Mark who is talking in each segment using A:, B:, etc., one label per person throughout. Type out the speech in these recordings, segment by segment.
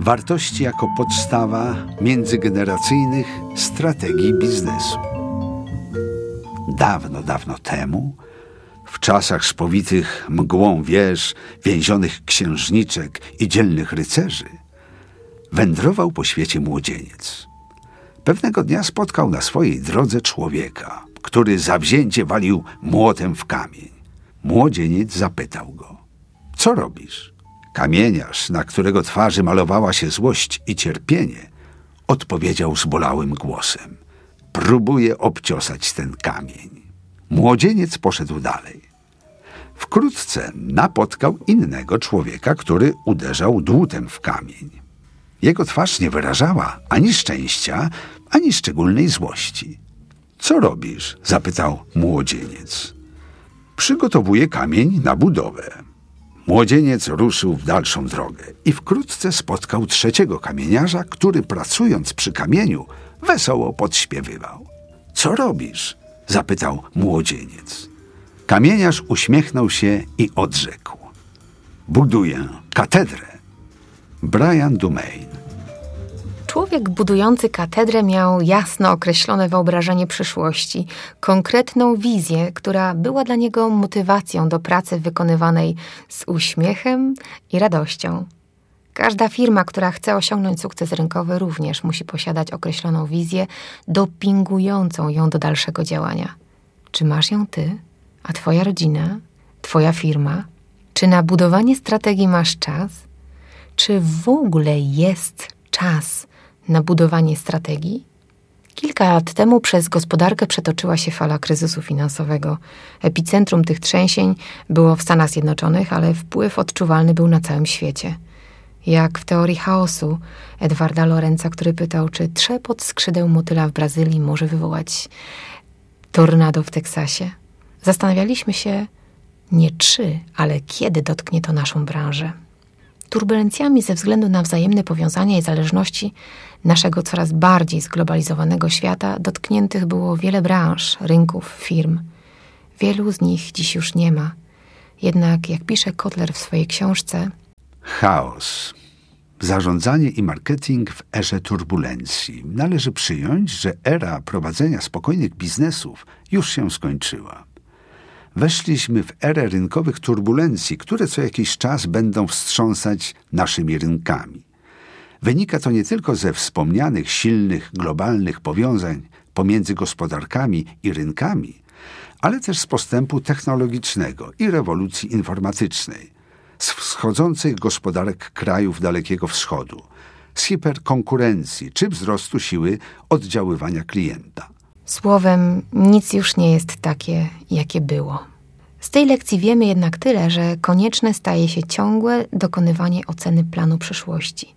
A: Wartości jako podstawa międzygeneracyjnych strategii biznesu. Dawno, dawno temu, w czasach spowitych mgłą wież, więzionych księżniczek i dzielnych rycerzy, wędrował po świecie młodzieniec. Pewnego dnia spotkał na swojej drodze człowieka, który zawzięcie walił młotem w kamień. Młodzieniec zapytał go: Co robisz? Kamieniarz, na którego twarzy malowała się złość i cierpienie, odpowiedział zbolałym głosem: Próbuję obciosać ten kamień. Młodzieniec poszedł dalej. Wkrótce napotkał innego człowieka, który uderzał dłutem w kamień. Jego twarz nie wyrażała ani szczęścia, ani szczególnej złości. Co robisz? zapytał młodzieniec. Przygotowuję kamień na budowę. Młodzieniec ruszył w dalszą drogę i wkrótce spotkał trzeciego kamieniarza, który pracując przy kamieniu wesoło podśpiewywał. Co robisz? zapytał młodzieniec. Kamieniarz uśmiechnął się i odrzekł: Buduję katedrę. Brian Dumain.
B: Człowiek budujący katedrę miał jasno określone wyobrażenie przyszłości, konkretną wizję, która była dla niego motywacją do pracy wykonywanej z uśmiechem i radością. Każda firma, która chce osiągnąć sukces rynkowy, również musi posiadać określoną wizję, dopingującą ją do dalszego działania. Czy masz ją ty, a twoja rodzina, twoja firma? Czy na budowanie strategii masz czas? Czy w ogóle jest czas na budowanie strategii? Kilka lat temu przez gospodarkę przetoczyła się fala kryzysu finansowego. Epicentrum tych trzęsień było w Stanach Zjednoczonych, ale wpływ odczuwalny był na całym świecie. Jak w teorii chaosu Edwarda Lorenza, który pytał, czy trzepot skrzydeł motyla w Brazylii może wywołać tornado w Teksasie. Zastanawialiśmy się nie czy, ale kiedy dotknie to naszą branżę. Turbulencjami ze względu na wzajemne powiązania i zależności naszego coraz bardziej zglobalizowanego świata dotkniętych było wiele branż, rynków, firm. Wielu z nich dziś już nie ma. Jednak, jak pisze Kotler w swojej książce,
A: Chaos. Zarządzanie i marketing w erze turbulencji. Należy przyjąć, że era prowadzenia spokojnych biznesów już się skończyła. Weszliśmy w erę rynkowych turbulencji, które co jakiś czas będą wstrząsać naszymi rynkami. Wynika to nie tylko ze wspomnianych silnych globalnych powiązań pomiędzy gospodarkami i rynkami, ale też z postępu technologicznego i rewolucji informatycznej, z wschodzących gospodarek krajów Dalekiego Wschodu, z hiperkonkurencji czy wzrostu siły oddziaływania klienta.
B: Słowem, nic już nie jest takie, jakie było. Z tej lekcji wiemy jednak tyle, że konieczne staje się ciągłe dokonywanie oceny planu przyszłości.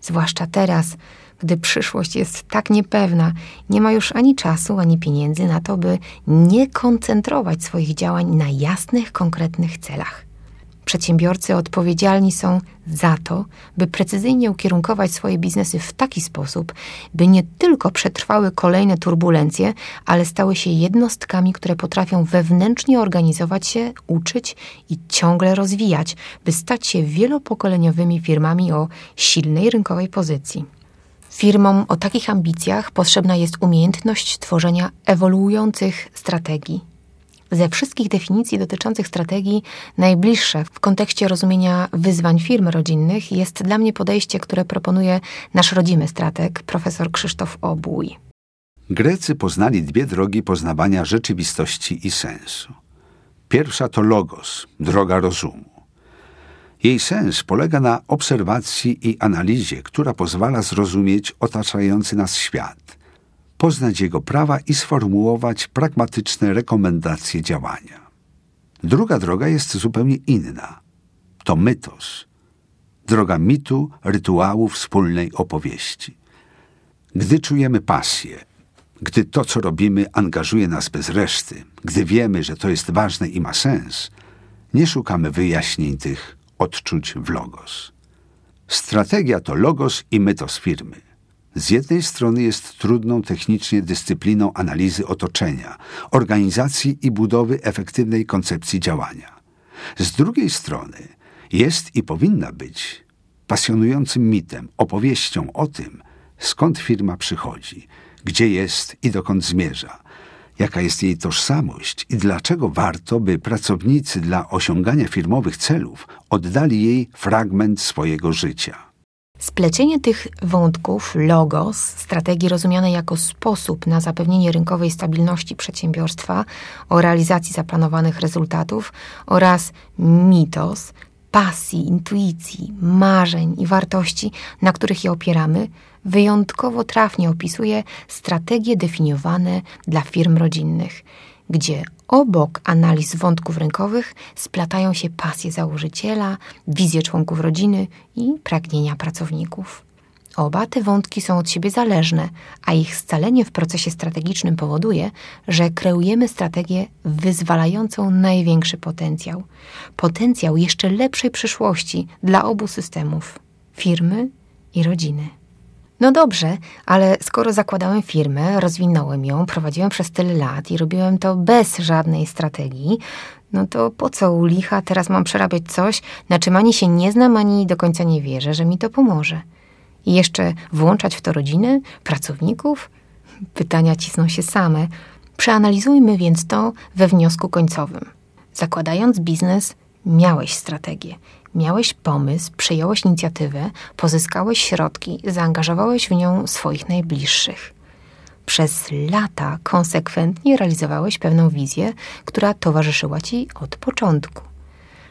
B: Zwłaszcza teraz, gdy przyszłość jest tak niepewna, nie ma już ani czasu, ani pieniędzy na to, by nie koncentrować swoich działań na jasnych, konkretnych celach. Przedsiębiorcy odpowiedzialni są za to, by precyzyjnie ukierunkować swoje biznesy w taki sposób, by nie tylko przetrwały kolejne turbulencje, ale stały się jednostkami, które potrafią wewnętrznie organizować się, uczyć i ciągle rozwijać, by stać się wielopokoleniowymi firmami o silnej rynkowej pozycji. Firmom o takich ambicjach potrzebna jest umiejętność tworzenia ewoluujących strategii ze wszystkich definicji dotyczących strategii najbliższe w kontekście rozumienia wyzwań firm rodzinnych jest dla mnie podejście, które proponuje nasz rodzimy strateg, profesor Krzysztof Obój.
A: Grecy poznali dwie drogi poznawania rzeczywistości i sensu. Pierwsza to logos, droga rozumu. Jej sens polega na obserwacji i analizie, która pozwala zrozumieć otaczający nas świat – poznać jego prawa i sformułować pragmatyczne rekomendacje działania. Druga droga jest zupełnie inna. To mytos. Droga mitu, rytuału, wspólnej opowieści. Gdy czujemy pasję, gdy to, co robimy, angażuje nas bez reszty, gdy wiemy, że to jest ważne i ma sens, nie szukamy wyjaśnień tych odczuć w logos. Strategia to logos i mytos firmy. Z jednej strony jest trudną technicznie dyscypliną analizy otoczenia, organizacji i budowy efektywnej koncepcji działania. Z drugiej strony jest i powinna być pasjonującym mitem, opowieścią o tym, skąd firma przychodzi, gdzie jest i dokąd zmierza, jaka jest jej tożsamość i dlaczego warto, by pracownicy dla osiągania firmowych celów oddali jej fragment swojego życia.
B: Splecienie tych wątków, logos, strategii rozumianej jako sposób na zapewnienie rynkowej stabilności przedsiębiorstwa o realizacji zaplanowanych rezultatów oraz mitos, pasji, intuicji, marzeń i wartości, na których je opieramy, wyjątkowo trafnie opisuje strategie definiowane dla firm rodzinnych, gdzie obok analiz wątków rynkowych splatają się pasje założyciela, wizje członków rodziny i pragnienia pracowników. Oba te wątki są od siebie zależne, a ich scalenie w procesie strategicznym powoduje, że kreujemy strategię wyzwalającą największy potencjał potencjał jeszcze lepszej przyszłości dla obu systemów firmy i rodziny. No dobrze, ale skoro zakładałem firmę, rozwinąłem ją, prowadziłem przez tyle lat i robiłem to bez żadnej strategii, no to po co u licha teraz mam przerabiać coś, na czym ani się nie znam, ani do końca nie wierzę, że mi to pomoże? I jeszcze włączać w to rodziny, pracowników? Pytania cisną się same. Przeanalizujmy więc to we wniosku końcowym. Zakładając biznes, miałeś strategię, miałeś pomysł, przejąłeś inicjatywę, pozyskałeś środki, zaangażowałeś w nią swoich najbliższych. Przez lata konsekwentnie realizowałeś pewną wizję, która towarzyszyła ci od początku.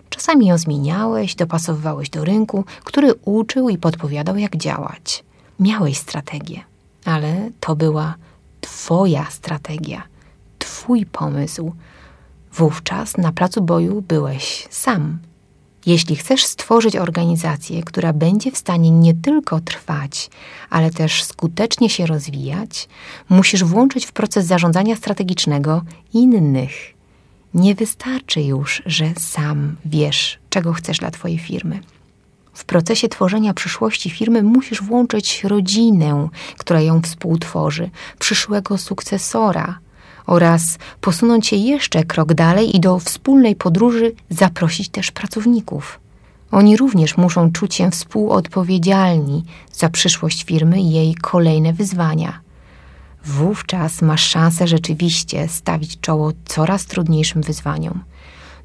B: Czasami ją zmieniałeś, dopasowywałeś do rynku, który uczył i podpowiadał, jak działać. Miałeś strategię, ale to była Twoja strategia, Twój pomysł. Wówczas na placu boju byłeś sam. Jeśli chcesz stworzyć organizację, która będzie w stanie nie tylko trwać, ale też skutecznie się rozwijać, musisz włączyć w proces zarządzania strategicznego innych nie wystarczy już, że sam wiesz, czego chcesz dla Twojej firmy. W procesie tworzenia przyszłości firmy musisz włączyć rodzinę, która ją współtworzy, przyszłego sukcesora oraz posunąć się jeszcze krok dalej i do wspólnej podróży zaprosić też pracowników. Oni również muszą czuć się współodpowiedzialni za przyszłość firmy i jej kolejne wyzwania wówczas masz szansę rzeczywiście stawić czoło coraz trudniejszym wyzwaniom.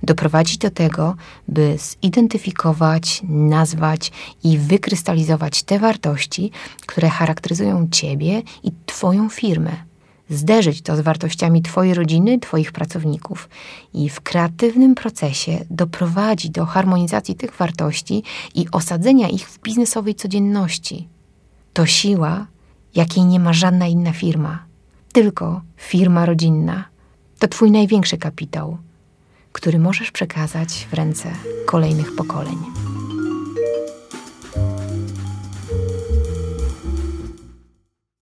B: Doprowadzić do tego, by zidentyfikować, nazwać i wykrystalizować te wartości, które charakteryzują Ciebie i Twoją firmę. Zderzyć to z wartościami Twojej rodziny, Twoich pracowników i w kreatywnym procesie doprowadzi do harmonizacji tych wartości i osadzenia ich w biznesowej codzienności. To siła, jakiej nie ma żadna inna firma, tylko firma rodzinna. To Twój największy kapitał, który możesz przekazać w ręce kolejnych pokoleń.